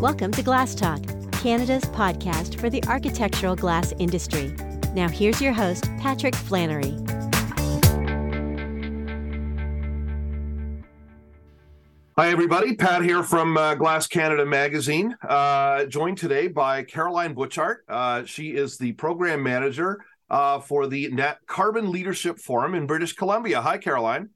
Welcome to Glass Talk, Canada's podcast for the architectural glass industry. Now, here's your host, Patrick Flannery. Hi, everybody. Pat here from uh, Glass Canada Magazine, uh, joined today by Caroline Butchart. Uh, she is the program manager uh, for the Net Carbon Leadership Forum in British Columbia. Hi, Caroline.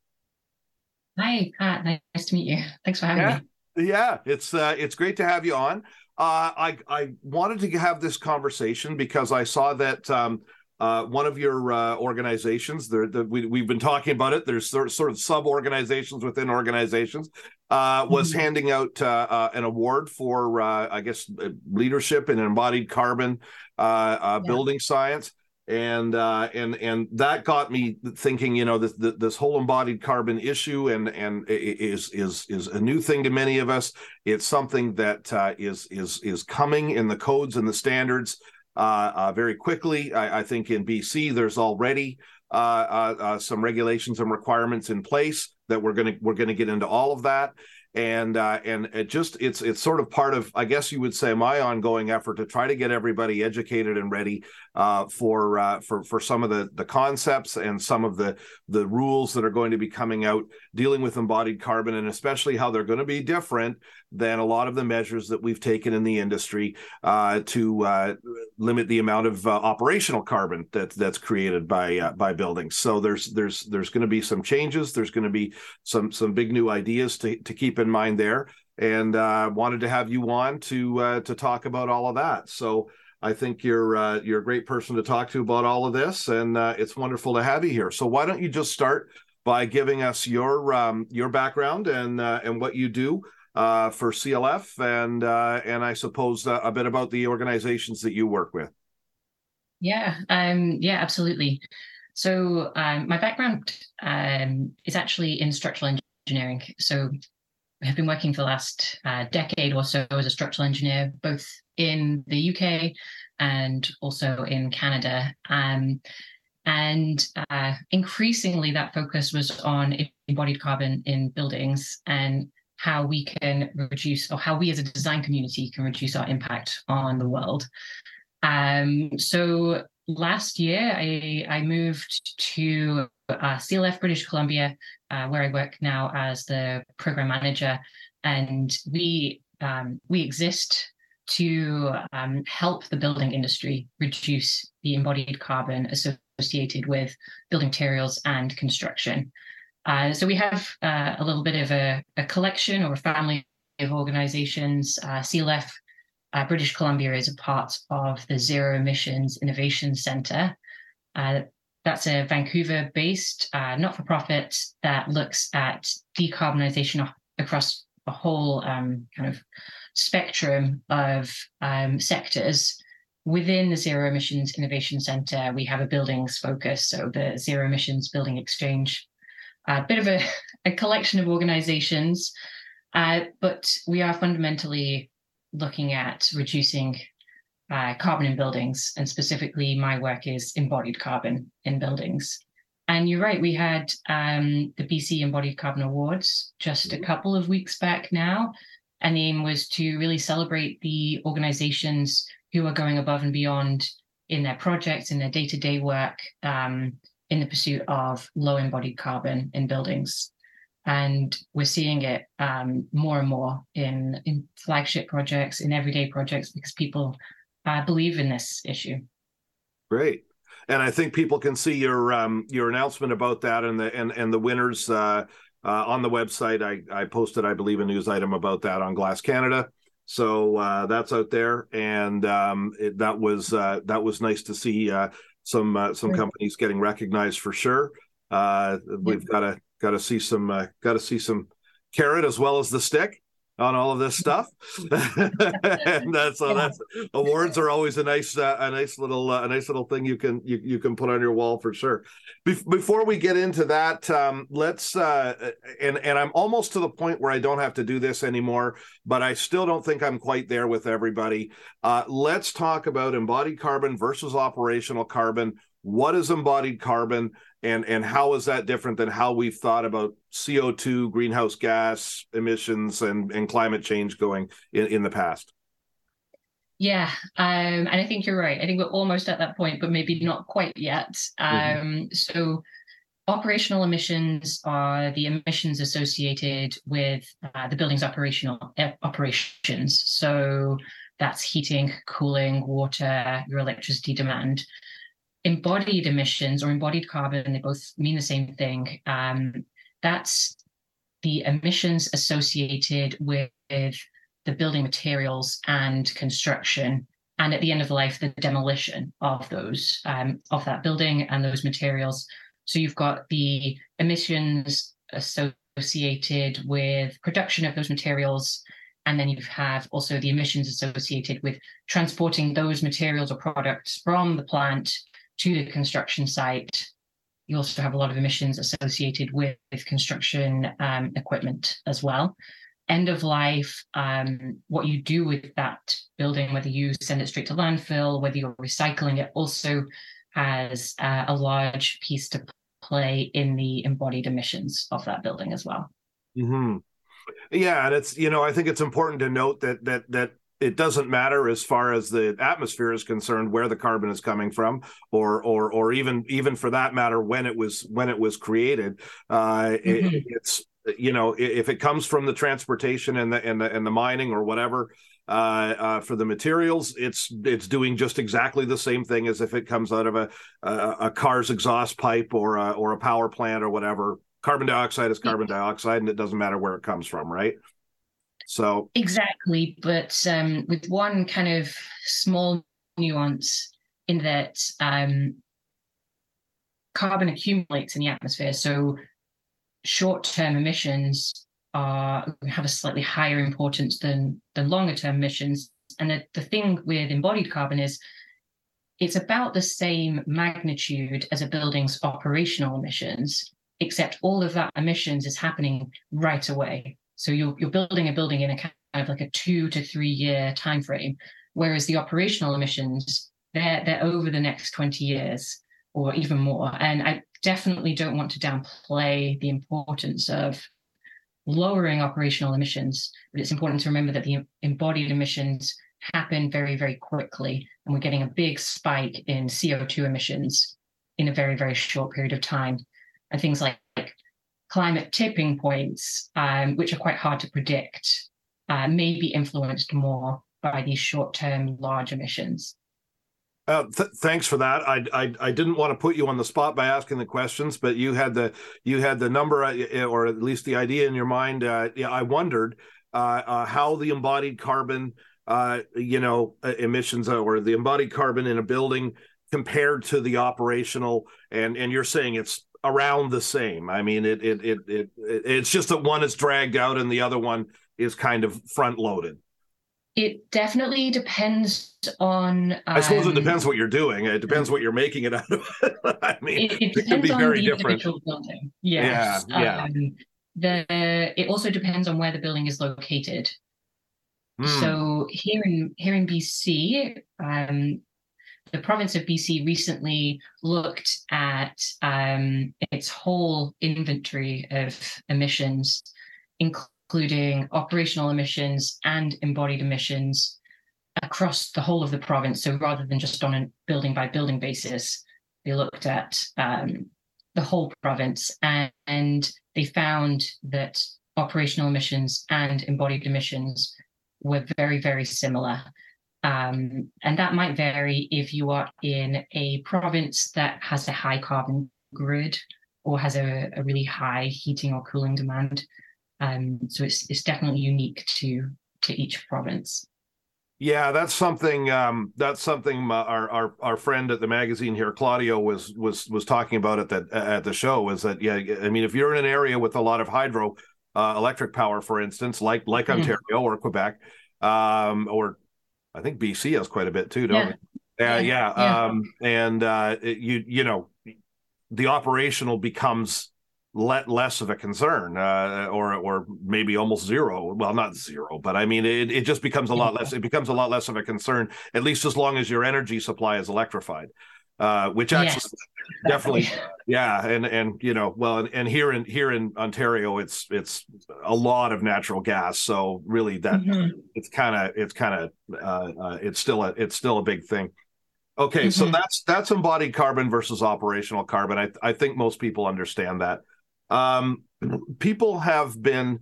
Hi, Pat. Nice to meet you. Thanks for having yeah. me. Yeah, it's uh, it's great to have you on. Uh, I I wanted to have this conversation because I saw that um, uh, one of your uh, organizations, there, the, we, we've been talking about it. There's sort, sort of sub organizations within organizations. Uh, was mm-hmm. handing out uh, uh, an award for, uh, I guess, leadership in embodied carbon yeah. building science and uh, and and that got me thinking. You know, this this whole embodied carbon issue and and is is is a new thing to many of us. It's something that uh, is is is coming in the codes and the standards uh, uh very quickly. I, I, think in BC there's already uh, uh, some regulations and requirements in place that we're gonna we're gonna get into all of that and uh, and it just it's it's sort of part of I guess you would say my ongoing effort to try to get everybody educated and ready uh, for uh, for for some of the the concepts and some of the the rules that are going to be coming out dealing with embodied carbon and especially how they're going to be different than a lot of the measures that we've taken in the industry uh, to uh, limit the amount of uh, operational carbon that that's created by by buildings. So there's there's there's going to be some changes. There's going to be some some big new ideas to to keep in mind there, and uh, wanted to have you on to uh, to talk about all of that. So. I think you're uh, you're a great person to talk to about all of this, and uh, it's wonderful to have you here. So why don't you just start by giving us your um, your background and uh, and what you do uh, for CLF, and uh, and I suppose a bit about the organizations that you work with. Yeah, um, yeah, absolutely. So um, my background um, is actually in structural engineering. So I have been working for the last uh, decade or so as a structural engineer, both in the UK and also in Canada. Um, and uh, increasingly, that focus was on embodied carbon in buildings and how we can reduce, or how we as a design community can reduce our impact on the world. Um, so last year, I, I moved to uh, CLF British Columbia, uh, where I work now as the program manager, and we um, we exist to um, help the building industry reduce the embodied carbon associated with building materials and construction. Uh, so we have uh, a little bit of a, a, collection or a family of organizations. Uh, CLF uh, British Columbia is a part of the Zero Emissions Innovation Center. Uh, that's a Vancouver based uh, not for profit that looks at decarbonization across a whole um, kind of spectrum of um, sectors. Within the Zero Emissions Innovation Center, we have a buildings focus, so the Zero Emissions Building Exchange. A bit of a, a collection of organizations, uh, but we are fundamentally looking at reducing uh, carbon in buildings, and specifically, my work is embodied carbon in buildings. And you're right, we had um, the BC Embodied Carbon Awards just a mm-hmm. couple of weeks back now. And the aim was to really celebrate the organizations who are going above and beyond in their projects, in their day to day work, um, in the pursuit of low embodied carbon in buildings. And we're seeing it um, more and more in, in flagship projects, in everyday projects, because people uh, believe in this issue. Great and I think people can see your um, your announcement about that and the and and the winners uh, uh, on the website. I I posted, I believe, a news item about that on Glass Canada. So uh, that's out there, and um, it, that was uh, that was nice to see uh, some uh, some companies getting recognized for sure. we've got to got to see some got to see some carrot as well as the stick on all of this stuff. And that's so that's awards are always a nice uh, a nice little uh, a nice little thing you can you, you can put on your wall for sure. Be- before we get into that um, let's uh, and and i'm almost to the point where i don't have to do this anymore but i still don't think i'm quite there with everybody. Uh, let's talk about embodied carbon versus operational carbon. What is embodied carbon and and how is that different than how we've thought about CO2, greenhouse gas emissions, and and climate change going in, in the past? Yeah, um, and I think you're right. I think we're almost at that point, but maybe not quite yet. Mm-hmm. Um, mm-hmm. So, operational emissions are the emissions associated with uh, the building's operational uh, operations. So that's heating, cooling, water, your electricity demand. Embodied emissions or embodied carbon, they both mean the same thing. Um, that's the emissions associated with the building materials and construction and at the end of life the demolition of those um, of that building and those materials so you've got the emissions associated with production of those materials and then you have also the emissions associated with transporting those materials or products from the plant to the construction site you also have a lot of emissions associated with, with construction um, equipment as well end of life, um, what you do with that building, whether you send it straight to landfill, whether you're recycling it, also has uh, a large piece to play in the embodied emissions of that building as well. Mm-hmm. Yeah, and it's you know I think it's important to note that that that it doesn't matter as far as the atmosphere is concerned where the carbon is coming from or or or even even for that matter when it was when it was created. Uh, mm-hmm. it, it's you know if it comes from the transportation and the and the and the mining or whatever uh, uh, for the materials it's it's doing just exactly the same thing as if it comes out of a a, a car's exhaust pipe or a, or a power plant or whatever. Carbon dioxide is carbon dioxide and it doesn't matter where it comes from right so exactly but um, with one kind of small nuance in that um, carbon accumulates in the atmosphere so short-term emissions are have a slightly higher importance than than longer-term emissions. And the, the thing with embodied carbon is it's about the same magnitude as a building's operational emissions, except all of that emissions is happening right away. So you're you're building a building in a kind of like a two to three year time frame, whereas the operational emissions they're they're over the next 20 years or even more. And I definitely don't want to downplay the importance of lowering operational emissions, but it's important to remember that the embodied emissions happen very, very quickly. And we're getting a big spike in CO2 emissions in a very, very short period of time. And things like climate tipping points, um, which are quite hard to predict, uh, may be influenced more by these short term large emissions. Uh, th- thanks for that. I, I, I didn't want to put you on the spot by asking the questions, but you had the you had the number uh, or at least the idea in your mind. Uh, I wondered uh, uh how the embodied carbon, you know, emissions or the embodied carbon in a building compared to the operational, and and you're saying it's around the same. I mean, it it it, it it's just that one is dragged out and the other one is kind of front loaded. It definitely depends on. Um, I suppose it um, depends what you're doing. It depends what you're making it out of. I mean, it, it, it could be very different. Building. Yes. Yeah. Yeah. Um, the it also depends on where the building is located. Mm. So here in here in BC, um, the province of BC recently looked at um, its whole inventory of emissions, including operational emissions and embodied emissions across the whole of the province. So rather than just on a building by building basis, they looked at um, the whole province and, and they found that operational emissions and embodied emissions were very, very similar. Um, and that might vary if you are in a province that has a high carbon grid or has a, a really high heating or cooling demand. Um, so it's it's definitely unique to to each province. Yeah, that's something. Um, that's something our, our our friend at the magazine here, Claudio, was was was talking about at that at the show. Was that yeah? I mean, if you're in an area with a lot of hydro uh, electric power, for instance, like like mm-hmm. Ontario or Quebec, um, or I think BC has quite a bit too, don't yeah. Uh, yeah, yeah. Um, and uh, you you know, the operational becomes let less of a concern uh, or or maybe almost zero. Well not zero but i mean it, it just becomes a lot less it becomes a lot less of a concern at least as long as your energy supply is electrified uh, which actually Yes, definitely yeah and and you know well and, and here in here in ontario it's it's a lot of natural gas so really that Mhm. it's kind of it's kind of uh, uh, it's still a it's still a big thing okay so Mhm. that's that's embodied carbon versus operational carbon i i think most people understand that um people have been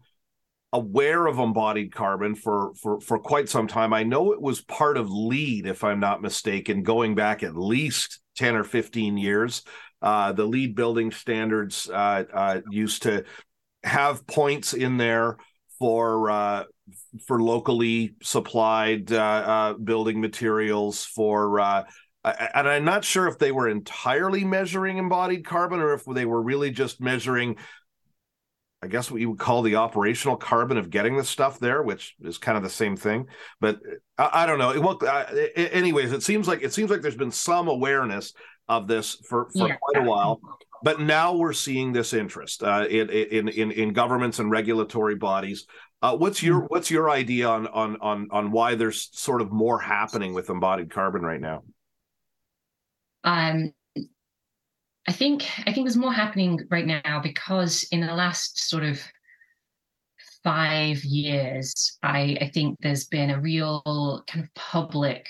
aware of embodied carbon for for for quite some time. I know it was part of LEED if i'm not mistaken going back at least 10 or 15 years. Uh, the LEED building standards uh, uh, used to have points in there for uh, for locally supplied uh, uh, building materials for and I'm not sure if they were entirely measuring embodied carbon or if they were really just measuring I guess what you would call the operational carbon of getting the stuff there, which is kind of the same thing. But I, I don't know. Well, uh, anyways, it seems like it seems like there's been some awareness of this for for Yeah. quite a while, but now we're seeing this interest uh, in, in in in governments and regulatory bodies. Uh, what's your what's your idea on on on on why there's sort of more happening with embodied carbon right now? Um, I think I think there's more happening right now because in the last sort of five years, I, I think there's been a real kind of public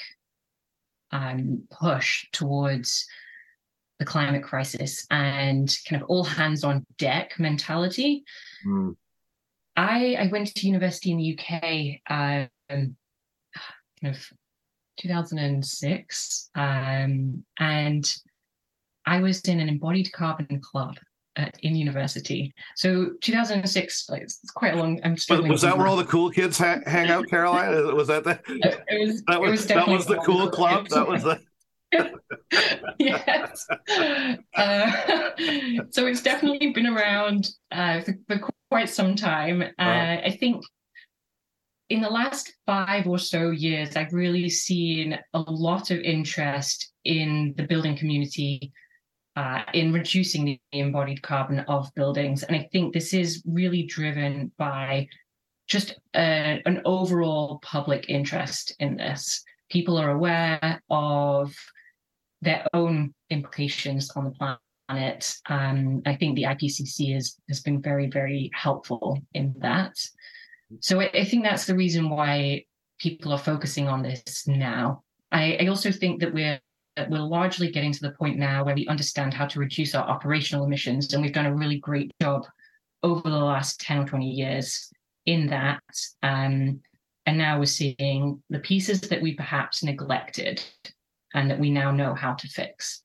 um, push towards the climate crisis and kind of all hands on deck mentality. Mm, I I went to university in the UK, um, kind of 2006, um, and I was in an embodied carbon club at, in university. So 2006, like, it's quite a long. I'm Was, struggling. was that where all the cool kids ha- hang out, Caroline? Was that the It was. that was, was that was the cool club? That was the yes. Uh, so it's definitely been around uh, for, for quite some time. Uh, Wow. I think in the last five or so years, I've really seen a lot of interest in the building community uh, in reducing the embodied carbon of buildings. And I think this is really driven by just uh, an overall public interest in this. People are aware of their own implications on the planet. Um, I think the IPCC is, has been very, very helpful in that. So I, I think that's the reason why people are focusing on this now. I, I also think that we're we're largely getting to the point now where we understand how to reduce our operational emissions, and we've done a really great job over the last 10 or 20 years in that. Um, and now we're seeing the pieces that we perhaps neglected and that we now know how to fix.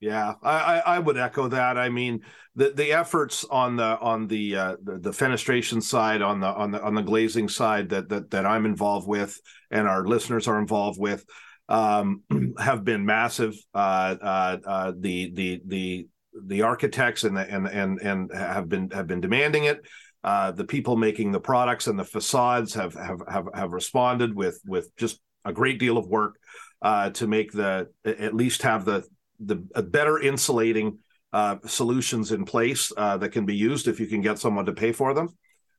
Yeah, I, I, would echo that. I mean, the the efforts on the on the uh, the, the fenestration side, on the on the on the glazing side that that that I'm involved with, and our listeners are involved with, um, have been massive. Uh, uh, uh, the the the the architects and the, and and and have been have been demanding it. Uh, the people making the products and the facades have have have, have responded with with just a great deal of work uh, to make the at least have the the better insulating uh, solutions in place uh, that can be used if you can get someone to pay for them.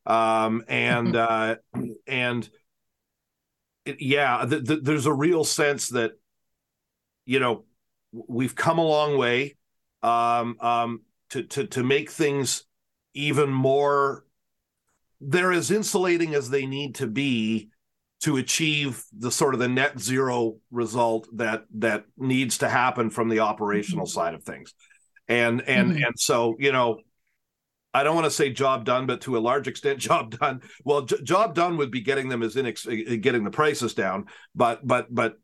Um, and uh, and yeah, th- th- there's a real sense that you know we've come a long way um, um, to to to make things even more. They're as insulating as they need to be to achieve the sort of the net zero result that that needs to happen from the operational Mhm. side of things and and Mhm. and so you know i don't want to say job done but to a large extent job done well j- job done would be getting them as inex- getting the prices down but but but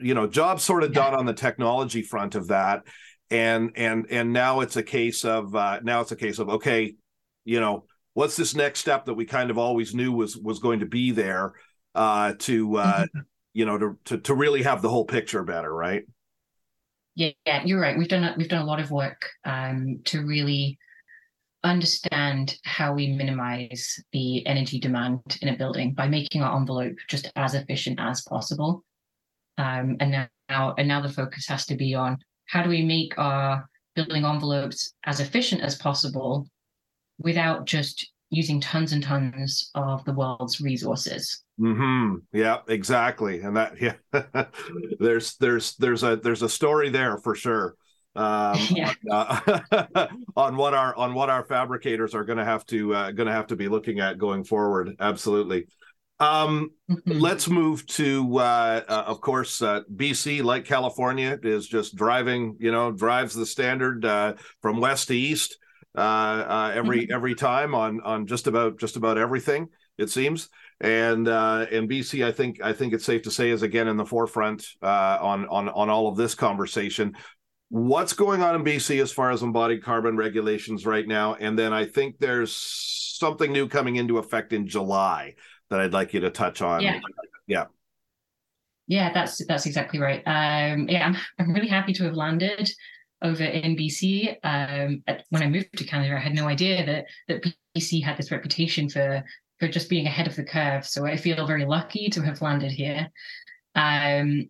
you know job sort of Yeah. done on the technology front of that and and and now it's a case of uh now it's a case of okay you know what's this next step that we kind of always knew was was going to be there uh, to uh, you know to, to to really have the whole picture better, right? Yeah, yeah, you're right. We've done a, we've done a lot of work um, to really understand how we minimize the energy demand in a building by making our envelope just as efficient as possible. Um, and now, and now the focus has to be on how do we make our building envelopes as efficient as possible without just using tons and tons of the world's resources. Hmm. Yeah. Exactly. And that. Yeah. there's there's there's a there's a story there for sure. Um, yeah. on, uh, on what our on what our fabricators are going to have to uh, going to have to be looking at going forward. Absolutely. Um, mm-hmm. Let's move to, uh, uh, of course, uh, BC, like California, is just driving. You know, drives the standard uh, from west to east uh, uh, every mm-hmm. every time on on just about just about everything. It seems, and in BC, I think I think it's safe to say is again in the forefront on on on all of this conversation. What's going on in BC as far as embodied carbon regulations right now? And then I think there's something new coming into effect in July that I'd like you to touch on. Yeah. Yeah. Yeah, that's that's exactly right. Um, yeah, I'm I'm really happy to have landed over in BC. Um, when I moved to Canada, I had no idea that that BC had this reputation for for just being ahead of the curve. So I feel very lucky to have landed here. Um,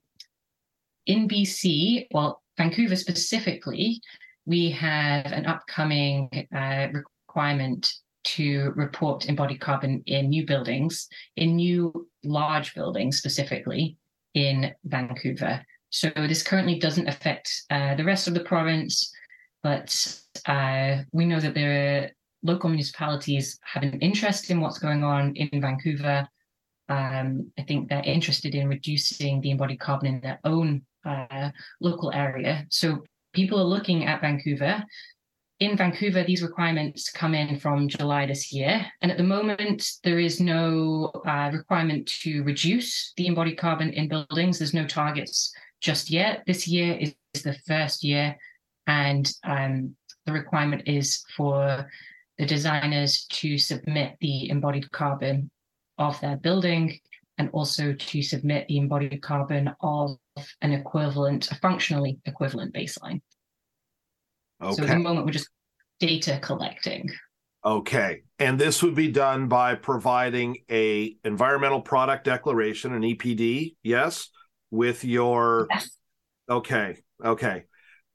in BC, well, Vancouver specifically, we have an upcoming uh, requirement to report embodied carbon in new buildings, in new large buildings specifically in Vancouver. So this currently doesn't affect uh, the rest of the province, but uh, we know that there are local municipalities have an interest in what's going on in Vancouver. Um, I think they're interested in reducing the embodied carbon in their own uh, local area. So people are looking at Vancouver in Vancouver, these requirements come in from July this year. And at the moment, there is no uh, requirement to reduce the embodied carbon in buildings. There's no targets just yet. This year is, the first year. And um, the requirement is for the designers to submit the embodied carbon of their building and also to submit the embodied carbon of an equivalent, a functionally equivalent baseline. Okay. So at the moment, we're just data collecting. Okay. And this would be done by providing a environmental product declaration, an EPD, yes, with your yes. Okay. Okay.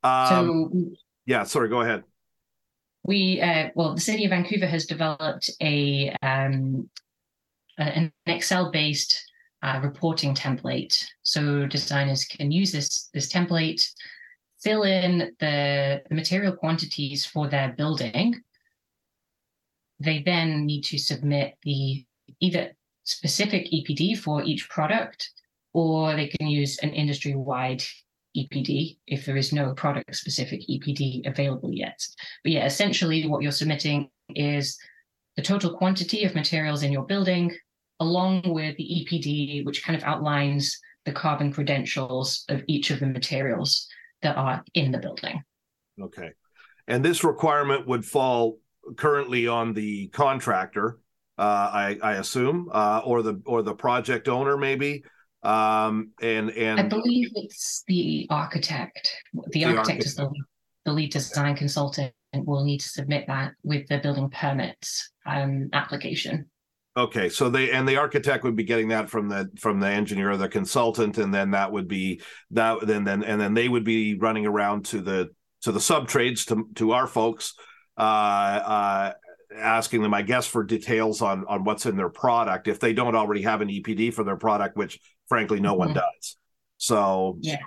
Um, so yeah, sorry, go ahead. We uh, well, the city of Vancouver has developed a um, an Excel based uh, reporting template, so designers can use this this template fill in the, the material quantities for their building, they then need to submit the either specific EPD for each product, or they can use an industry wide EPD if there is no product specific EPD available yet. But yeah, essentially what you're submitting is the total quantity of materials in your building, along with the EPD, which kind of outlines the carbon credentials of each of the materials that are in the building. Okay. And this requirement would fall currently on the contractor, uh, I, I, assume, uh, or the or the project owner, maybe. Um, and and I believe it's the architect. The, the architect, architect is the, the lead design consultant and will need to submit that with the building permits um, application. Okay, so they and the architect would be getting that from the from the engineer or the consultant, and then that would be that then then and then they would be running around to the to the sub trades to to our folks, uh, uh, asking them, I guess, for details on on what's in their product if they don't already have an EPD for their product, which frankly no mm-hmm. one does. So yeah.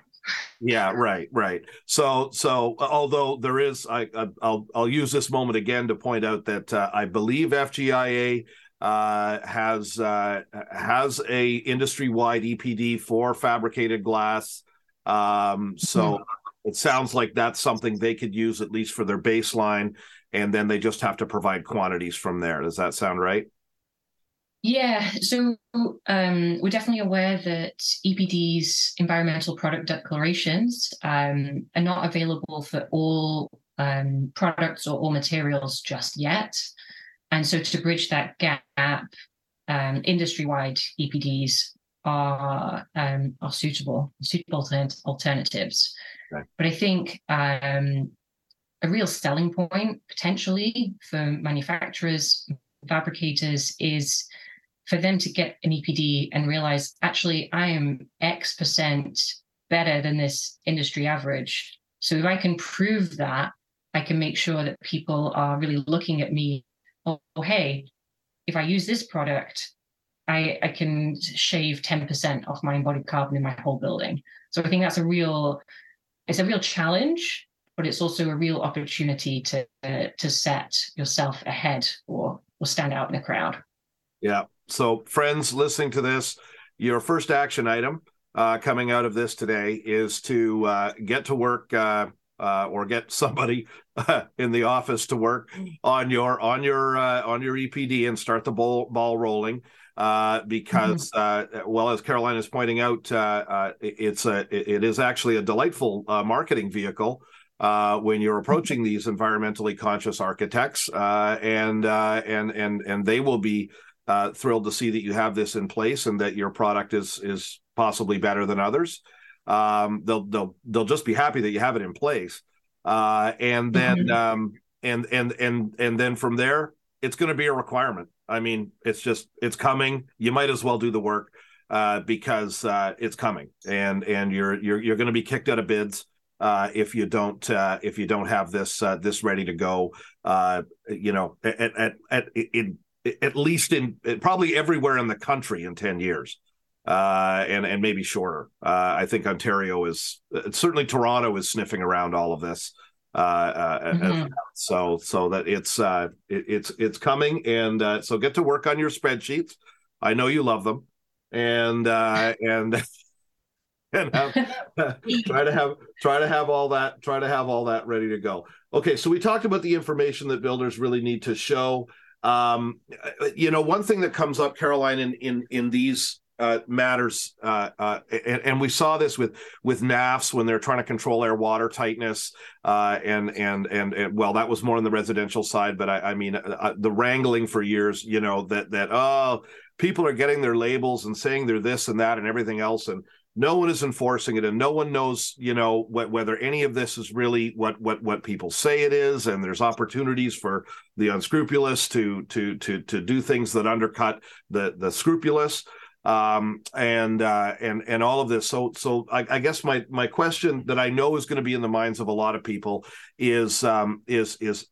Yeah, right, right. So, so although there is, I, I will I'll use this moment again to point out that uh, I believe FGIA uh, has uh, has a industry wide EPD for fabricated glass. Um, so hmm. it sounds like that's something they could use at least for their baseline, and then they just have to provide quantities from there. Does that sound right? Yeah, so um, we're definitely aware that EPD's environmental product declarations um, are not available for all um, products or all materials just yet. And so to bridge that gap, um, industry-wide EPDs are um, are suitable, suitable alternatives. Right. But I think um, a real selling point potentially for manufacturers, fabricators is for them to get an EPD and realize actually I am X percent better than this industry average. So if I can prove that, I can make sure that people are really looking at me oh, hey, if I use this product, I, I can shave 10% off my embodied carbon in my whole building. So I think that's a real, it's a real challenge, but it's also a real opportunity to to set yourself ahead or or stand out in the crowd. Yeah. So friends listening to this, your first action item uh, coming out of this today is to uh, get to work uh, uh or get somebody in the office to work on your on your uh, on your EPD and start the ball ball rolling. Uh, because mm-hmm. well, as Caroline is pointing out, it's a it is actually a delightful marketing vehicle. Uh, when you're approaching these environmentally conscious architects, uh, and uh, and and and they will be thrilled to see that you have this in place and that your product is is possibly better than others. Um, they'll they'll they'll just be happy that you have it in place, uh, and then mm-hmm. um, and and and and then from there, it's going to be a requirement. I mean, it's just it's coming. You might as well do the work uh, because uh, it's coming, and and you're you're you're going to be kicked out of bids. Uh, if you don't uh, if you don't have this uh, this ready to go, uh, you know, at at at in, at least in probably everywhere in the country in ten years uh, and and maybe shorter. Uh, I think Ontario is certainly Toronto is sniffing around all of this. Uh, uh mm-hmm. so so that it's uh, it, it's it's coming, and uh, so get to work on your spreadsheets. I know you love them, and and. and have, try to have try to have all that try to have all that ready to go. Okay, so we talked about the information that builders really need to show. Um, you know, one thing that comes up, Caroline, in in in these uh, matters, uh, uh, and, and, we saw this with with NAFS when they're trying to control air water tightness, uh, and, and, and and well, that was more on the residential side, but I, I mean uh, uh, the wrangling for years, you know that that oh people are getting their labels and saying they're this and that and everything else, and no one is enforcing it, and no one knows you know wh- whether any of this is really what what what people say it is, and there's opportunities for the unscrupulous to to to to do things that undercut the the scrupulous um, and uh, and and all of this. So so I, I, guess my my question that I know is going to be in the minds of a lot of people is um, is is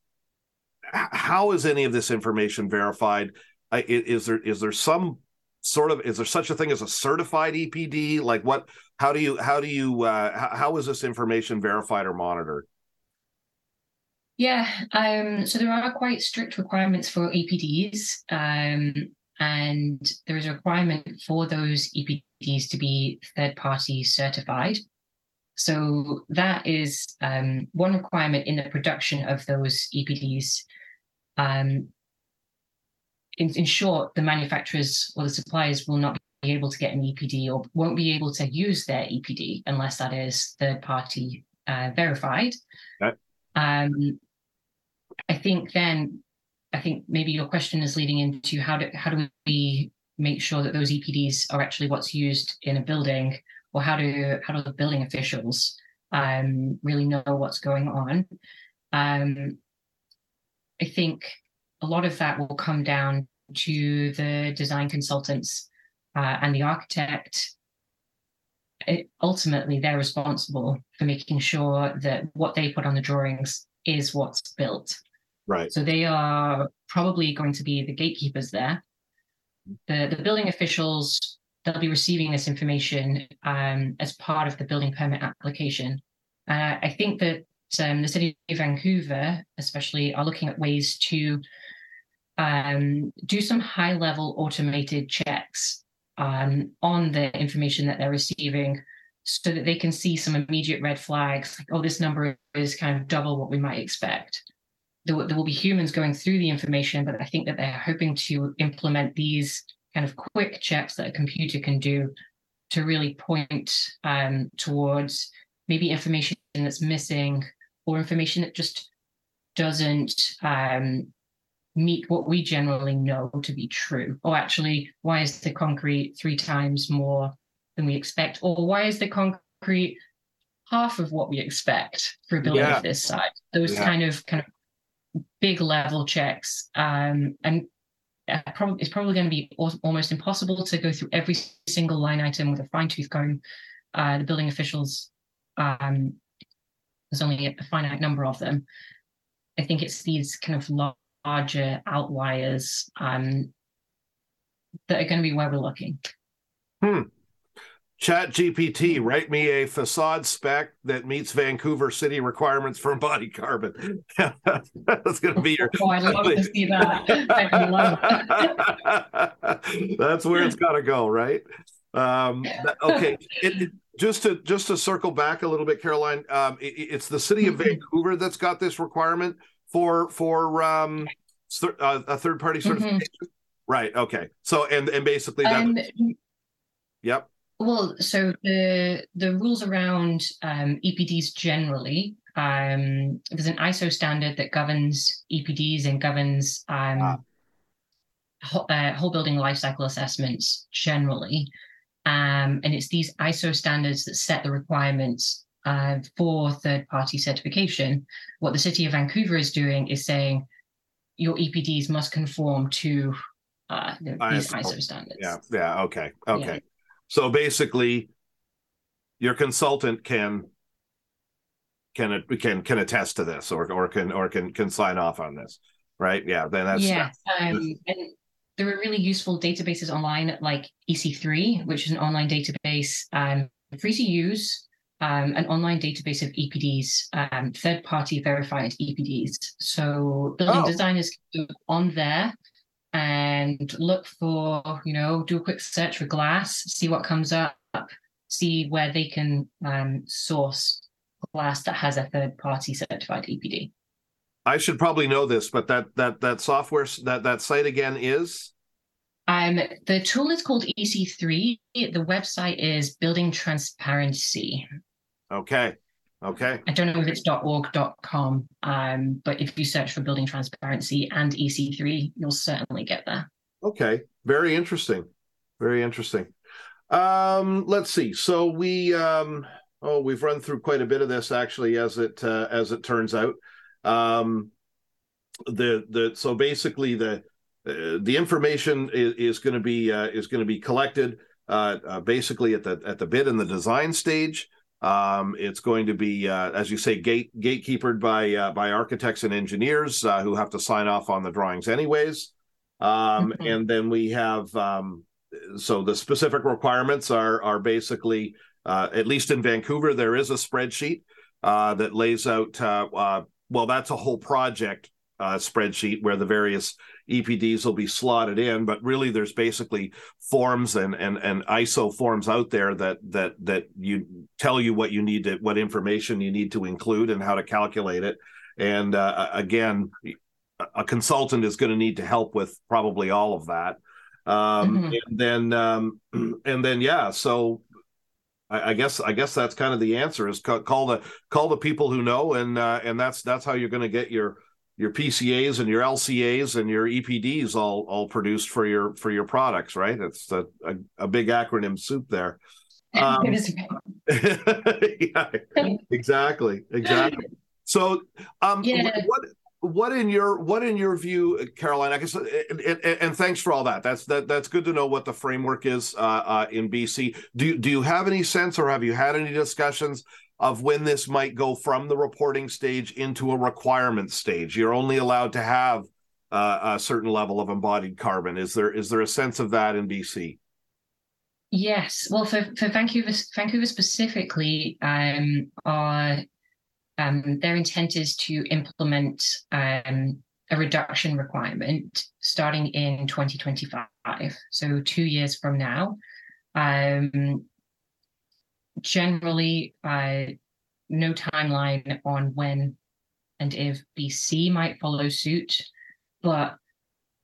how is any of this information verified? Is there is there some sort of is there such a thing as a certified EPD? Like what? How do you how do you uh, how is this information verified or monitored? Yeah, um, so there are quite strict requirements for EPDs. Um, and there is a requirement for those EPDs to be third party certified. So that is um, one requirement in the production of those EPDs. Um, in, in, short, the manufacturers or the suppliers will not be able to get an EPD or won't be able to use their EPD unless that is third party uh, verified. Okay. Um, I think then I think maybe your question is leading into how do how do we make sure that those EPDs are actually what's used in a building, or how do how do the building officials um, really know what's going on? Um, I think a lot of that will come down to the design consultants uh, and the architect. It, ultimately, they're responsible for making sure that what they put on the drawings is what's built. Right. So they are probably going to be the gatekeepers there. The the building officials they'll be receiving this information um, as part of the building permit application. Uh, I think that um, the city of Vancouver, especially, are looking at ways to um, do some high level automated checks um, on the information that they're receiving so that they can see some immediate red flags like, oh, this number is kind of double what we might expect there, will, there will be humans going through the information, but I think that they're hoping to implement these kind of quick checks that a computer can do to really point um, towards maybe information that's missing or information that just doesn't um, meet what we generally know to be true. Or actually, why is the concrete three times more than we expect? Or why is the concrete half of what we expect for a building yeah. of this size? Those yeah. kind of kind of big level checks. Um, and uh, probably it's probably going to be almost impossible to go through every single line item with a fine tooth comb. Uh, the building officials, um, there's only a finite number of them. I think it's these kind of larger outliers um, that are going to be where we're looking. Hmm. ChatGPT, write me a facade spec that meets Vancouver City requirements for embodied carbon. That's going to be your. Oh, I love to see that. I love that. That's where it's got to go, right? Um, okay. It, it, just to just to circle back a little bit, Caroline, um, it, it's the city of mm-hmm. Vancouver that's got this requirement for for um, uh, a third party mm-hmm. certification. Mm-hmm. Right. Okay. So and and basically that. Um, yep. Well, so the the rules around um, EPDs generally, um, there's an ISO standard that governs EPDs and governs um, ah. whole, uh, whole building lifecycle assessments generally. Um, and it's these ISO standards that set the requirements uh, for third party certification. What the city of Vancouver is doing is saying your EPDs must conform to uh, these ISO. ISO standards. Yeah, yeah, okay, okay. Yeah. So basically, your consultant can can can can attest to this or or can or can can sign off on this, right? Yeah, then that's yeah. Um, and there are really useful databases online like EC3, which is an online database, um, free to use, um, an online database of EPDs, um, third-party verified EPDs. So building oh. designers on there and look for, you know, do a quick search for glass, see what comes up, see where they can um, source glass that has a third-party certified EPD. I should probably know this, but that that that software that that site again is. Um, the tool is called EC3. The website is Building Transparency. Okay. Okay. I don't know if it's .org.com, um, but if you search for Building Transparency and EC3, you'll certainly get there. Okay. Very interesting. Very interesting. Um, let's see. So we um, oh we've run through quite a bit of this actually as it uh, as it turns out. Um, the the so basically the uh, the information is, is going to be uh, is going to be collected uh, uh, basically at the at the bid and the design stage. Um, it's going to be, uh, as you say, gate gatekeepered by uh, by architects and engineers who have to sign off on the drawings, anyways. Um, mm-hmm. And then we have um, so the specific requirements are are basically at least in Vancouver there is a spreadsheet that lays out well, that's a whole project uh, spreadsheet where the various EPDs will be slotted in, but really there's basically forms and and and ISO forms out there that that that you tell you what you need to what information you need to include and how to calculate it. And uh, again, a consultant is going to need to help with probably all of that. Um, mm-hmm. And then um, and then yeah, so I, I, guess I guess that's kind of the answer is call, call the call the people who know and uh, and that's that's how you're going to get your your PCAs and your LCAs and your EPDs all all produced for your for your products, right? It's a, a, a big acronym soup there. Um, yeah, exactly, exactly. So, um, yeah. what what in your what in your view, Caroline? I guess, and, and, and, thanks for all that. That's that that's good to know what the framework is uh, uh, in BC. Do do you have any sense, or have you had any discussions of when this might go from the reporting stage into a requirement stage? You're only allowed to have uh, a certain level of embodied carbon. Is there is there a sense of that in BC? Yes. Well, for, for Vancouver, Vancouver specifically, um, um, their intent is to implement um, a reduction requirement starting in 2025, so two years from now. Um, generally, uh, no timeline on when and if BC might follow suit, but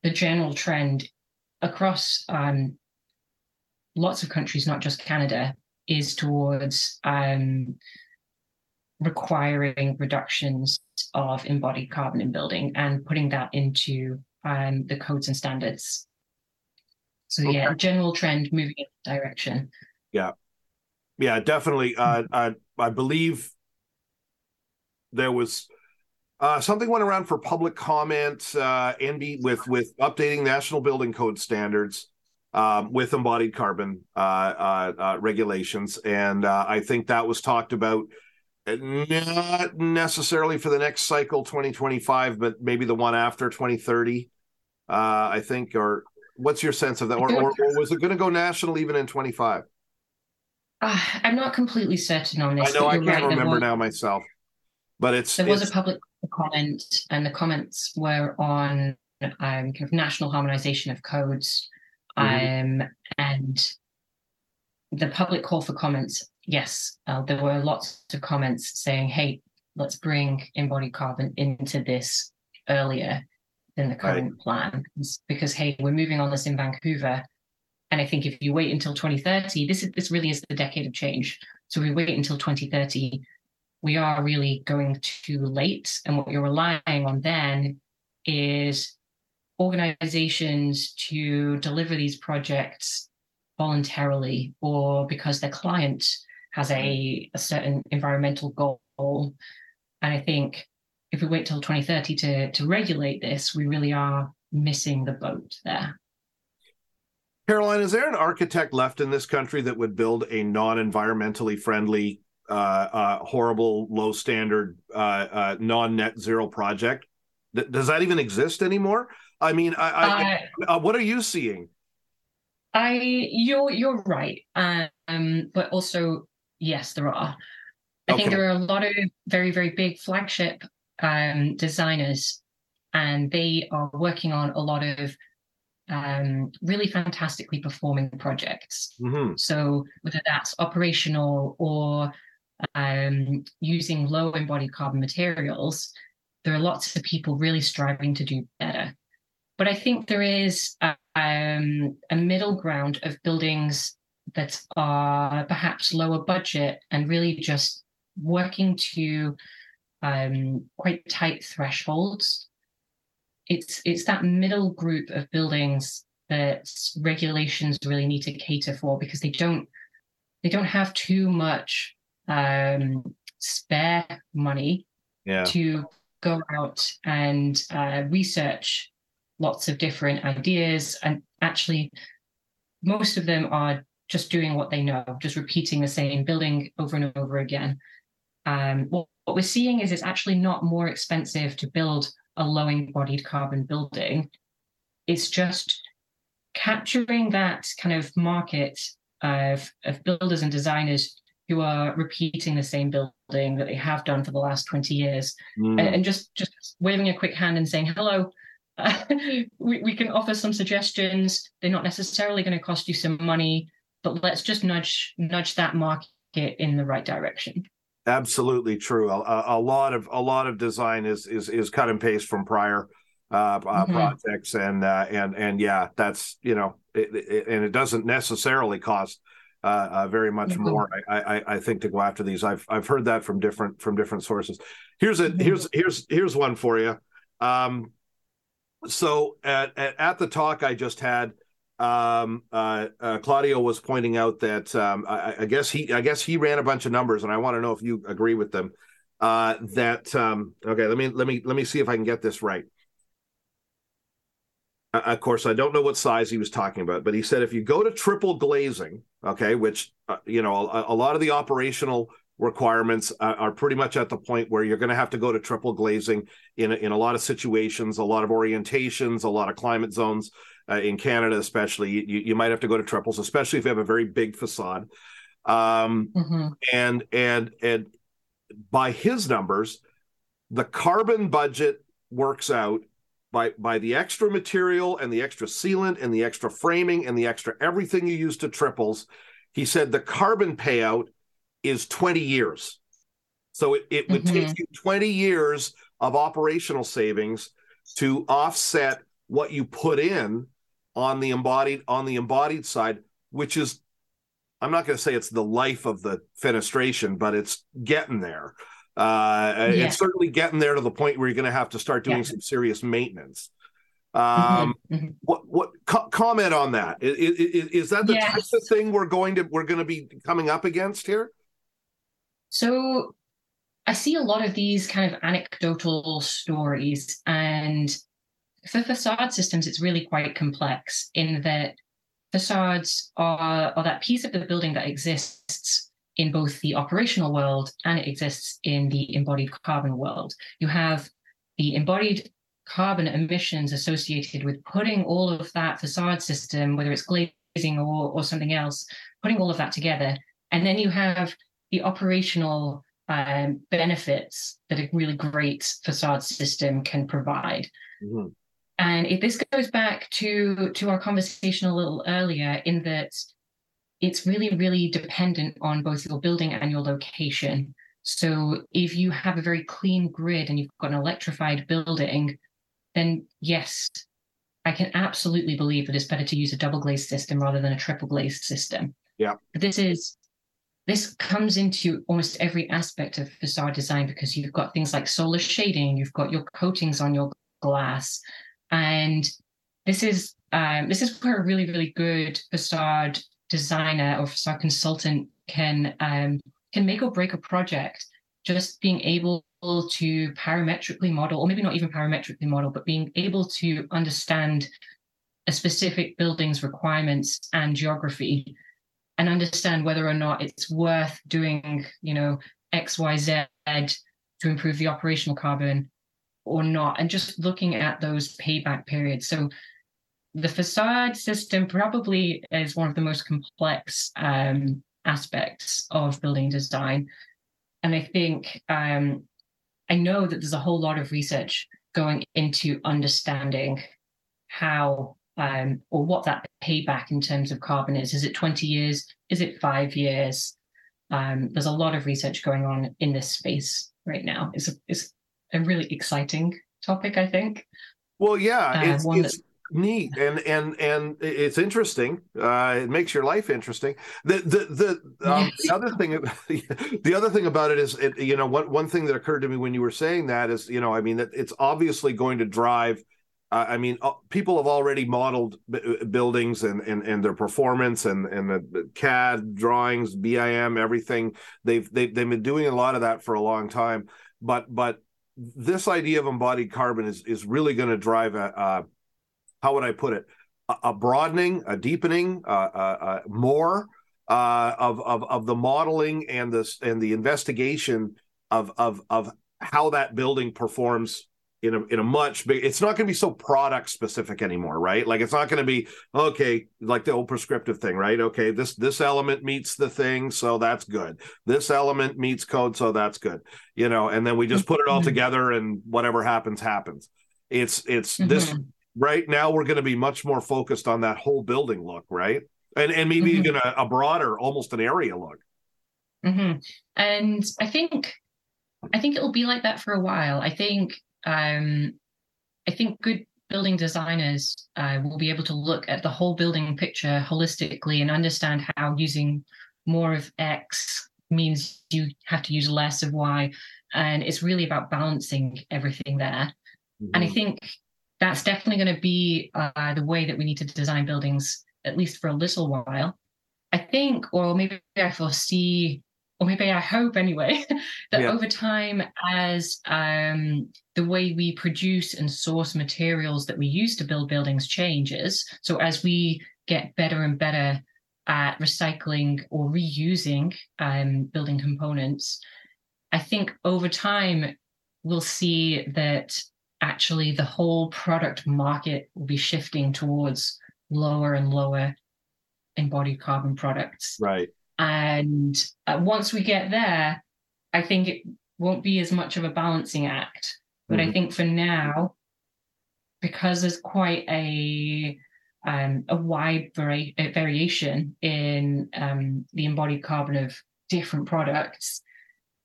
the general trend across um, lots of countries, not just Canada, is towards um, requiring reductions of embodied carbon in building and putting that into um, the codes and standards. So okay. yeah, general trend moving in that direction. Yeah, yeah, definitely. Uh, I I believe there was uh, something went around for public comment uh, NB with with updating national building code standards um, with embodied carbon uh, uh, uh, regulations, and uh, I think that was talked about not necessarily for the next cycle 2025 but maybe the one after 2030 uh i think or what's your sense of that, or, or, or was it going to go national even in twenty five? Uh, I'm not completely certain on this. I know I can't right, remember was, now myself, but it's there was a public comment, and the comments were on um, kind of national harmonization of codes, mm-hmm. um, and the public call for comments. Yes, uh, there were lots of comments saying, "Hey, let's bring embodied carbon into this earlier than the current right. plan," because hey, we're moving on this in Vancouver and I think if you wait until 2030, this is this really is the decade of change. So if we wait until 2030, we are really going too late. And what you're relying on then is organizations to deliver these projects voluntarily or because their client has a, a certain environmental goal. And I think if we wait till 2030 to, to regulate this, we really are missing the boat there. Caroline, is there an architect left in this country that would build a non-environmentally friendly, uh, uh, horrible, low standard, uh, uh non-net zero project? Th- does that even exist anymore? I mean, I, I, uh, what are you seeing? I you're you're right, um, but also yes, there are. I okay. think there are a lot of very very big flagship um, designers, and they are working on a lot of um, really fantastically performing projects. Mm-hmm. So whether that's operational or um, using low embodied carbon materials, there are lots of people really striving to do better. But I think there is a, um, a middle ground of buildings that are perhaps lower budget and really just working to um, quite tight thresholds it's it's that middle group of buildings that regulations really need to cater for because they don't they don't have too much um, spare money yeah. to go out and uh, research lots of different ideas and actually most of them are just doing what they know just repeating the same building over and over again um, what, what we're seeing is it's actually not more expensive to build a low embodied carbon building. It's just capturing that kind of market of, of builders and designers who are repeating the same building that they have done for the last 20 years mm. and, and, just just waving a quick hand and saying hello uh, we, we can offer some suggestions they're not necessarily going to cost you some money but let's just nudge nudge that market in the right direction Absolutely true. A, a, lot of a lot of design is is is cut and paste from prior uh, uh, mm-hmm. projects, and uh, and and yeah, that's you know, it, it, and it doesn't necessarily cost uh, uh, very much mm-hmm. more. I, I, I think to go after these. I've I've heard that from different from different sources. Here's a mm-hmm. here's here's here's one for you. Um, so at, at at the talk I just had, um, uh, uh, Claudio was pointing out that um, I, I, guess he I guess he ran a bunch of numbers, and I want to know if you agree with them. Uh, that um, okay? Let me let me let me see if I can get this right. Uh, of course, I don't know what size he was talking about, but he said if you go to triple glazing, okay, which uh, you know a, a, lot of the operational requirements are pretty much at the point where you're going to have to go to triple glazing in in a lot of situations, a lot of orientations, a lot of climate zones uh, in Canada, especially, you, you might have to go to triples, especially if you have a very big facade. Um, mm-hmm. And and and by his numbers, the carbon budget works out by by the extra material and the extra sealant and the extra framing and the extra everything you use to triples. He said the carbon payout is 20 years. So it, it would mm-hmm. take you 20 years of operational savings to offset what you put in on the embodied on the embodied side, which is I'm not going to say it's the life of the fenestration, but it's getting there. Uh, yeah. It's certainly getting there to the point where you're going to have to start doing yeah. some serious maintenance. Mm-hmm. Um, mm-hmm. What what co- comment on that? Is, is, is that the yes. type of thing we're going to we're going to be coming up against here? So I see a lot of these kind of anecdotal stories, and for facade systems, it's really quite complex in that facades are, are that piece of the building that exists in both the operational world and it exists in the embodied carbon world. You have the embodied carbon emissions associated with putting all of that facade system, whether it's glazing or, or something else, putting all of that together. And then you have the operational um, benefits that a really great facade system can provide. Mm-hmm. And if this goes back to to our conversation a little earlier, in that it's really, really dependent on both your building and your location. So if you have a very clean grid and you've got an electrified building, then yes, I can absolutely believe that it's better to use a double glazed system rather than a triple glazed system. Yeah. But this is this comes into almost every aspect of facade design because you've got things like solar shading, you've got your coatings on your glass, and this is um, this is where a really really good facade designer or facade consultant can um, can make or break a project. Just being able to parametrically model, or maybe not even parametrically model, but being able to understand a specific building's requirements and geography and understand whether or not it's worth doing, you know, X, Y, Z to improve the operational carbon or not, and just looking at those payback periods. So the facade system probably is one of the most complex um, aspects of building design. And I think um, I know that there's a whole lot of research going into understanding how um, or what that payback in terms of carbon is. Is it 20 years? Is it five years? Um, there's a lot of research going on in this space right now. It's a, it's a really exciting topic, I think. Well, yeah, uh, it's, it's neat and and and it's interesting. Uh, it makes your life interesting. The the the, um, yes. the other thing the other thing about it is, it, you know, one one thing that occurred to me when you were saying that is, you know, I mean, that it's obviously going to drive uh, I mean, uh, people have already modeled b- uh, buildings and, and, and their performance and, and the CAD drawings, BIM, everything. They've, they've they've been doing a lot of that for a long time. But but this idea of embodied carbon is is really going to drive a, a, how would I put it? A, a broadening, a deepening, uh, uh, more of of of the modeling and this and the investigation of of of how that building performs in a in a much big it's not going to be so product specific anymore right like it's not going to be okay like the old prescriptive thing right okay this this element meets the thing so that's good this element meets code so that's good you know and then we just put it all mm-hmm. together and whatever happens happens it's it's mm-hmm. this right now we're going to be much more focused on that whole building look right and and maybe mm-hmm. even a, a, broader almost an area look mm-hmm. and i think i think it'll be like that for a while i think um, I think good building designers uh, will be able to look at the whole building picture holistically and understand how using more of X means you have to use less of Y. And it's really about balancing everything there. Mm-hmm. And I mm-hmm. think that's definitely going to be uh, the way that we need to design buildings, at least for a little while. I think, or maybe I foresee or maybe I hope anyway, that yeah. over time, as um, the way we produce and source materials that we use to build buildings changes, so as we get better and better at recycling or reusing um, building components, I think over time we'll see that actually the whole product market will be shifting towards lower and lower embodied carbon products. Right. And uh, once we get there, I think it won't be as much of a balancing act. But mm-hmm. I think for now, because there's quite a um, a wide vari- variation in um, the embodied carbon of different products,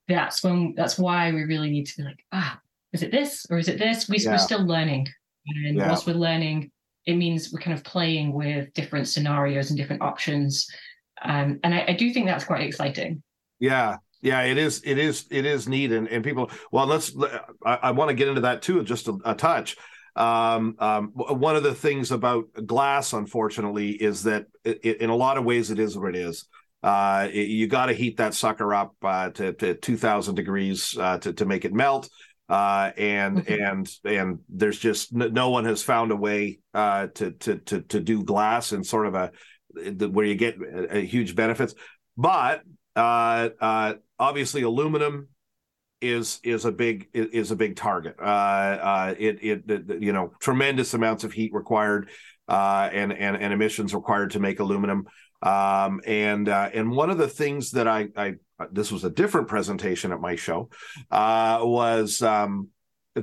that's when that's why we really need to be like, ah, is it this or is it this? We, are still learning, and yeah. whilst we're learning, it means we're kind of playing with different scenarios and different options um, and I, I do think that's quite exciting. Yeah, yeah, it is. It is. It is neat, and, and people. Well, let's. I, I want to get into that too, just a, a touch. Um, um, one of the things about glass, unfortunately, is that it, in a lot of ways it is what it is. Uh, it, you got to heat that sucker up uh, to, to 2,000 degrees uh, to to make it melt, uh, and mm-hmm. and and there's just no one has found a way uh, to to to to do glass in sort of a where you get a, a huge benefits. But uh, uh, obviously, aluminum is is a big is a big target. Uh, uh, it, it, it you know tremendous amounts of heat required uh, and and and emissions required to make aluminum. Um, and uh, and one of the things that I, I this was a different presentation at my show uh, was um,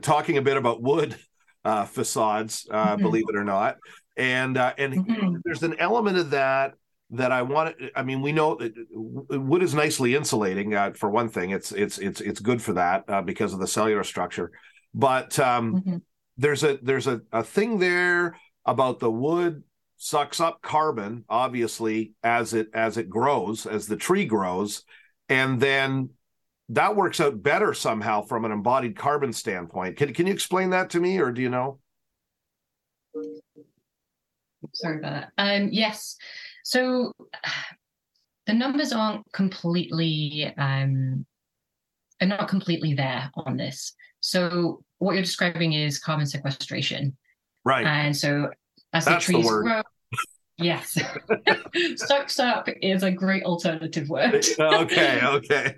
talking a bit about wood uh, facades, uh, mm-hmm. believe it or not, and uh, and mm-hmm. there's an element of that that I want. I mean, we know that wood is nicely insulating. Uh, for one thing, it's it's it's it's good for that uh, because of the cellular structure. But um, mm-hmm. there's a there's a, a thing there about the wood sucks up carbon, obviously as it as it grows, as the tree grows, and then that works out better somehow from an embodied carbon standpoint. Can can you explain that to me, or do you know? Sorry about that. Um, yes. So the numbers aren't completely um, are not completely there on this. So what you're describing is carbon sequestration, right? And so as That's the trees the grow, yes, sucks up is a great alternative word. okay, okay.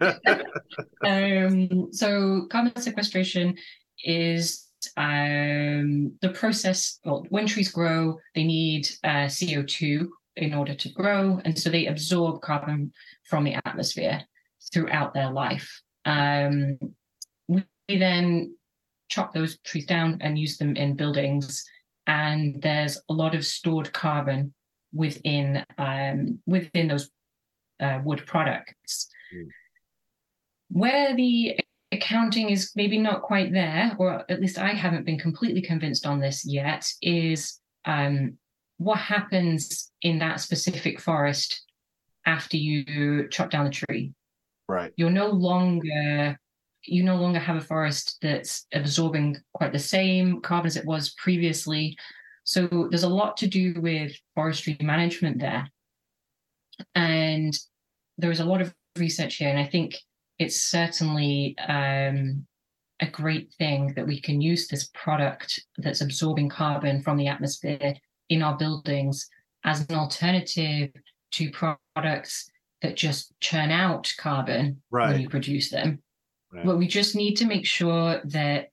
um, so carbon sequestration is um, the process. Well, when trees grow, they need uh, CO2 in order to grow. And so they absorb carbon from the atmosphere throughout their life. Um, we then chop those trees down and use them in buildings. And there's a lot of stored carbon within um, within those uh, wood products. Mm. Where the accounting is maybe not quite there, or at least I haven't been completely convinced on this yet, is um, what happens in that specific forest after you chop down the tree. Right. You're no longer you no longer have a forest that's absorbing quite the same carbon as it was previously. So there's a lot to do with forestry management there. And there is a lot of research here, and I think it's certainly um, a great thing that we can use this product that's absorbing carbon from the atmosphere in our buildings as an alternative to products that just churn out carbon right. when you produce them. Right. But we just need to make sure that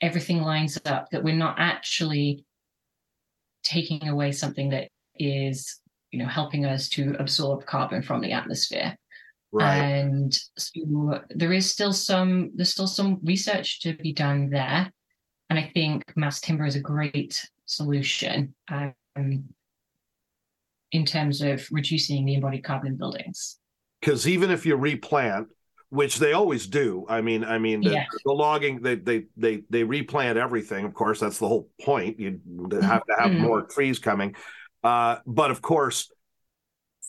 everything lines up, that we're not actually taking away something that is, you know, helping us to absorb carbon from the atmosphere. Right. And so there is still some there's still some research to be done there. And I think mass timber is a great solution um, in terms of reducing the embodied carbon in buildings. Because even if you replant, which they always do, I mean, I mean, the, the, logging they they they they replant everything. Of course, that's the whole point. You have to have mm-hmm. more trees coming, uh, but of course,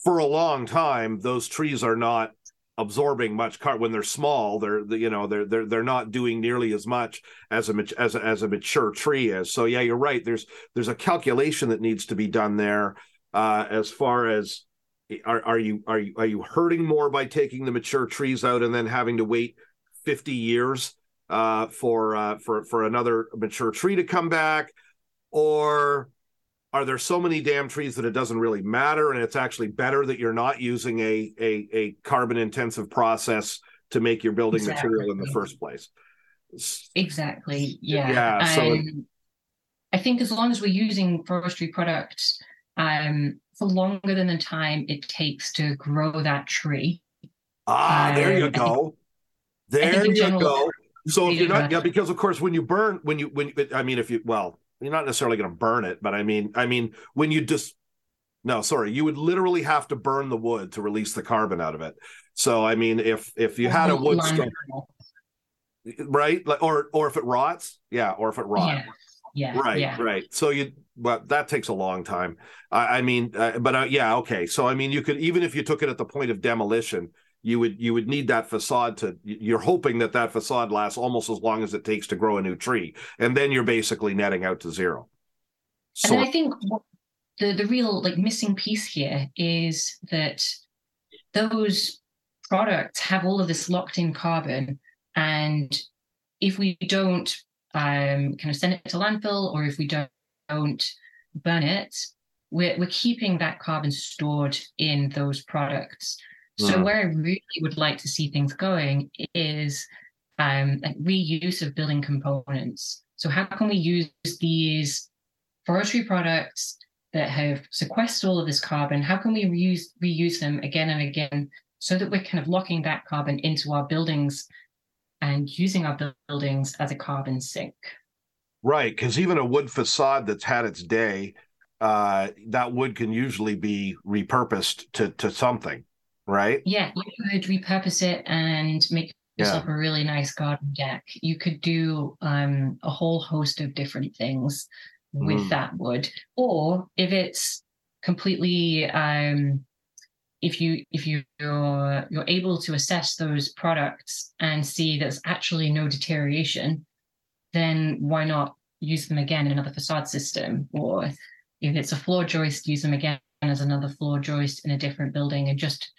for a long time, those trees are not absorbing much carbon when they're small they're you know they're they're they're not doing nearly as much as a as a, as a mature tree is. So yeah you're right. There's there's a calculation that needs to be done there uh, as far as are, are you are you are you hurting more by taking the mature trees out and then having to wait 50 years uh, for uh, for for another mature tree to come back? Or are there so many damn trees that it doesn't really matter and it's actually better that you're not using a a, a carbon intensive process to make your building exactly. material in the first place? Exactly yeah. yeah so um, i think as long as we're using forestry products um, for longer than the time it takes to grow that tree. Ah um, there you go. there you general, go. So if you're not yeah because of course when you burn when you when i mean if you well you're not necessarily going to burn it, but I mean, I mean, when you just no, sorry, you would literally have to burn the wood to release the carbon out of it. So, I mean, if if you had a wood stove, right, or or if it rots, yeah, or if it rots. Yeah. yeah. right, yeah. right. So you, well, that takes a long time. I, I mean, uh, but uh, yeah, okay. So I mean, you could even if you took it at the point of demolition, you would you would need that facade to you're hoping that that facade lasts almost as long as it takes to grow a new tree and then you're basically netting out to zero. So and i think the the real like missing piece here is that those products have all of this locked in carbon and if we don't um, kind of send it to landfill or if we don't, don't burn it we're, we're keeping that carbon stored in those products So mm. where I really would like to see things going is um, like reuse of building components. So how can we use these forestry products that have sequestered all of this carbon? How can we reuse reuse them again and again so that we're kind of locking that carbon into our buildings and using our buildings as a carbon sink? Right, because even a wood facade that's had its day, uh, that wood can usually be repurposed to to something, right? Yeah, you could repurpose it and make yourself yeah. a really nice garden deck. You could do um, a whole host of different things with mm. that wood, or if it's completely um, if you if you you're you're able to assess those products and see there's actually no deterioration then why not use them again in another facade system? Or if it's a floor joist, use them again as another floor joist in a different building and just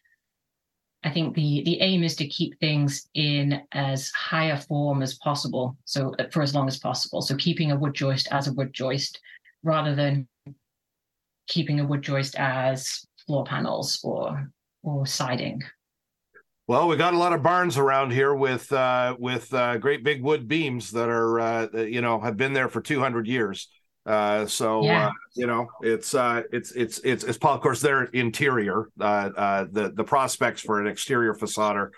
I think the the aim is to keep things in as high a form as possible. So for as long as possible. So keeping a wood joist as a wood joist rather than keeping a wood joist as floor panels or or siding. Well, we got a lot of barns around here with uh, with uh, great big wood beams that are uh, you know have been there for 200 years. Uh, so uh, you know it's uh, it's it's it's it's of course their interior. uh the the prospects for an exterior facade are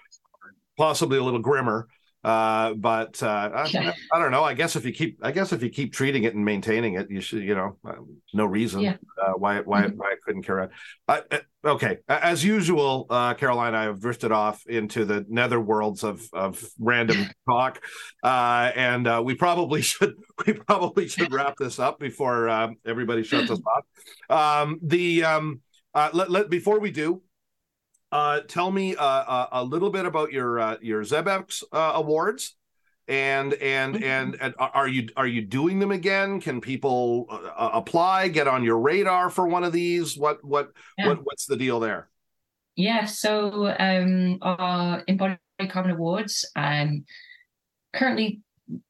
possibly a little grimmer. Uh, but uh, I, I, don't know. I guess if you keep, I guess if you keep treating it and maintaining it, you should, you know, uh, no reason yeah. Uh, why why mm-hmm. why I couldn't care. Uh, okay, as usual, Caroline, I have drifted off into the nether worlds of of random talk, and we probably should we probably should wrap this up before um, everybody shuts us off. Um, the um, let, let before we do, uh, tell me uh, uh, a little bit about your uh, your ZEBEX uh, awards, and and, mm-hmm. and and are you are you doing them again? Can people uh, apply? Get on your radar for one of these? What what yeah. what what's the deal there? Yeah, so um, our embodied carbon awards um, currently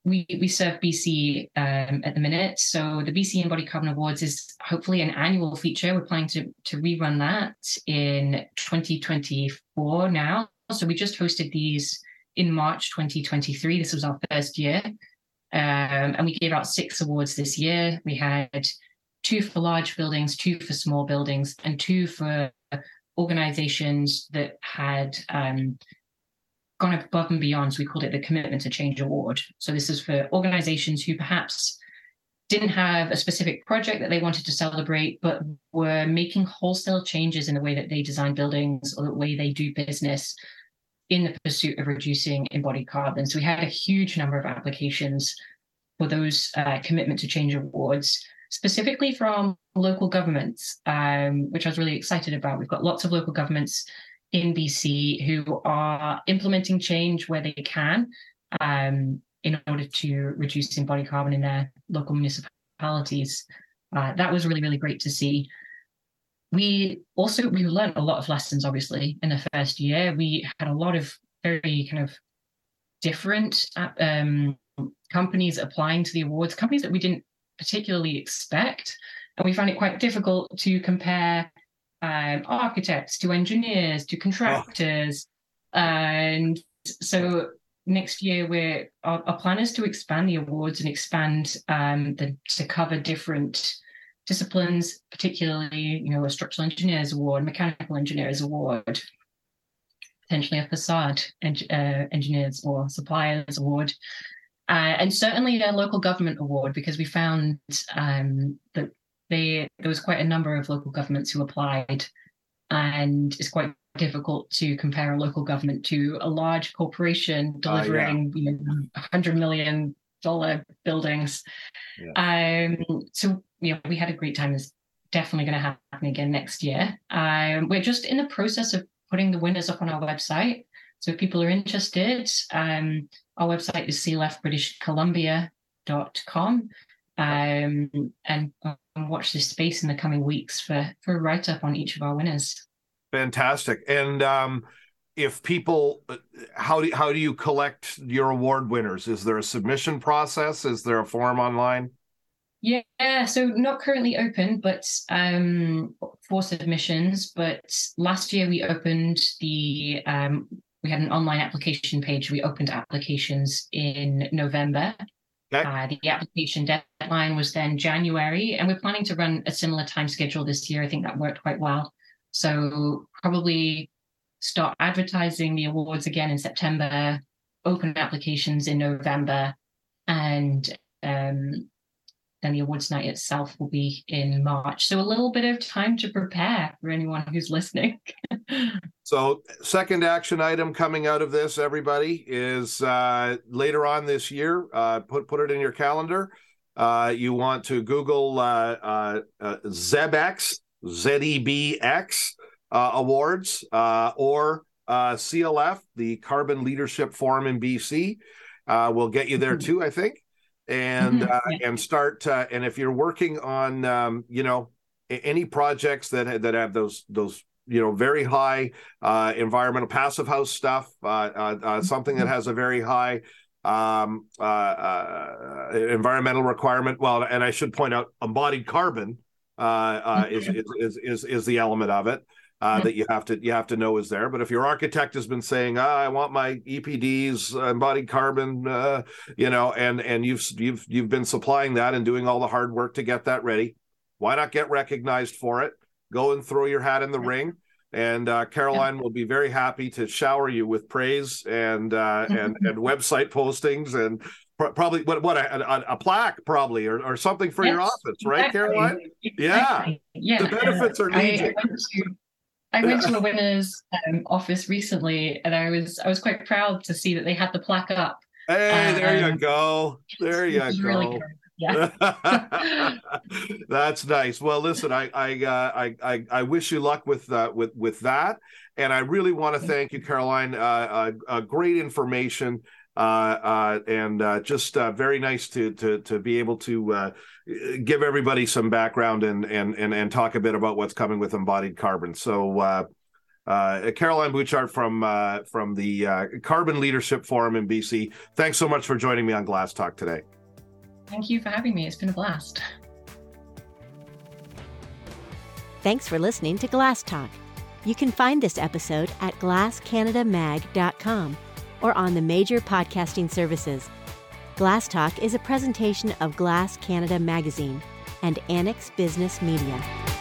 we we serve BC um, at the minute. So the BC Embodied Carbon Awards is hopefully an annual feature. We're planning to to rerun that in 2024 now. So we just hosted these in March 2023. This was our first year, um, and we gave out six awards this year. We had two for large buildings, two for small buildings, and two for organizations that had um, gone above and beyond. So we called it the Commitment to Change Award. So this is for organizations who perhaps didn't have a specific project that they wanted to celebrate, but were making wholesale changes in the way that they design buildings or the way they do business in the pursuit of reducing embodied carbon. So we had a huge number of applications for those uh, Commitment to Change Awards, specifically from local governments, um, which I was really excited about. We've got lots of local governments in BC who are implementing change where they can um, in order to reduce embodied carbon in their local municipalities. Uh, that was really, really great to see. We also we learned a lot of lessons, obviously, in the first year. We had a lot of very kind of different um, companies applying to the awards, companies that we didn't particularly expect. And we found it quite difficult to compare um, architects to engineers to contractors. Oh. And so next year we're our, our, plan is to expand the awards and expand um, the to cover different disciplines, particularly you know a structural engineers award, mechanical engineers award, potentially a facade en- uh, engineers or suppliers award. Uh, and certainly a local government award because we found um, that they there was quite a number of local governments who applied, and it's quite difficult to compare a local government to a large corporation delivering uh, yeah. you know, hundred million dollar buildings. Yeah. Um, so you know, we had a great time. It's definitely going to happen again next year. Um, we're just in the process of putting the winners up on our website. So if people are interested, um, our website is cleftbritishcolumbia.com. Um, and watch this space in the coming weeks for for a write up on each of our winners. Fantastic. And um, if people, how do how do you collect your award winners? Is there a submission process? Is there a form online? Yeah, so not currently open, but um, for submissions. But last year we opened the um, we had an online application page. We opened applications in November. Uh, the application deadline was then January, and we're planning to run a similar time schedule this year. I think that worked quite well. So probably start advertising the awards again in September, open applications in November, and um, then the awards night itself will be in March. So a little bit of time to prepare for anyone who's listening. so, second action item coming out of this, everybody, is uh, later on this year. Uh, put put it in your calendar. Uh, you want to Google uh, uh, uh, ZEBX, ZEBX awards, or CLF, the Carbon Leadership Forum in BC. we'll get you there mm-hmm. too, I think and mm-hmm. uh, and start uh, and if you're working on um, you know any projects that that have those those you know very high uh, environmental passive house stuff uh, uh, uh, something that mm-hmm. has a very high um, environmental requirement well and i should point out embodied carbon mm-hmm. is, is, is is is the element of it uh, that you have to you have to know is there. But if your architect has been saying, ah, "I want my EPDs embodied carbon," uh, you know, and and you've you've you've been supplying that and doing all the hard work to get that ready, why not get recognized for it? Go and throw your hat in the ring. And uh, Caroline yeah. will be very happy to shower you with praise and uh, and and website postings and probably what what a, a, a, plaque probably or, or something for yes, your office, right, exactly. Caroline? Exactly. Yeah. yeah, the benefits are legion. I went to a winner's um, office recently, and I was I was quite proud to see that they had the plaque up. Hey, there you um, go. There you go. Really yeah. That's nice. Well, listen, I I, uh, I I wish you luck with uh, with with that, and I really want to thank you, Caroline. Uh, uh, uh great information, and uh, just uh, very nice to to to be able to uh, give everybody some background and and and and talk a bit about what's coming with embodied carbon. So. Uh, uh, Caroline Butchart from uh, from the uh, Carbon Leadership Forum in BC. Thanks so much for joining me on Glass Talk today. Thank you for having me. It's been a blast. Thanks for listening to Glass Talk. You can find this episode at glasscanadamag.com or on the major podcasting services. Glass Talk is a presentation of Glass Canada Magazine and Annex Business Media.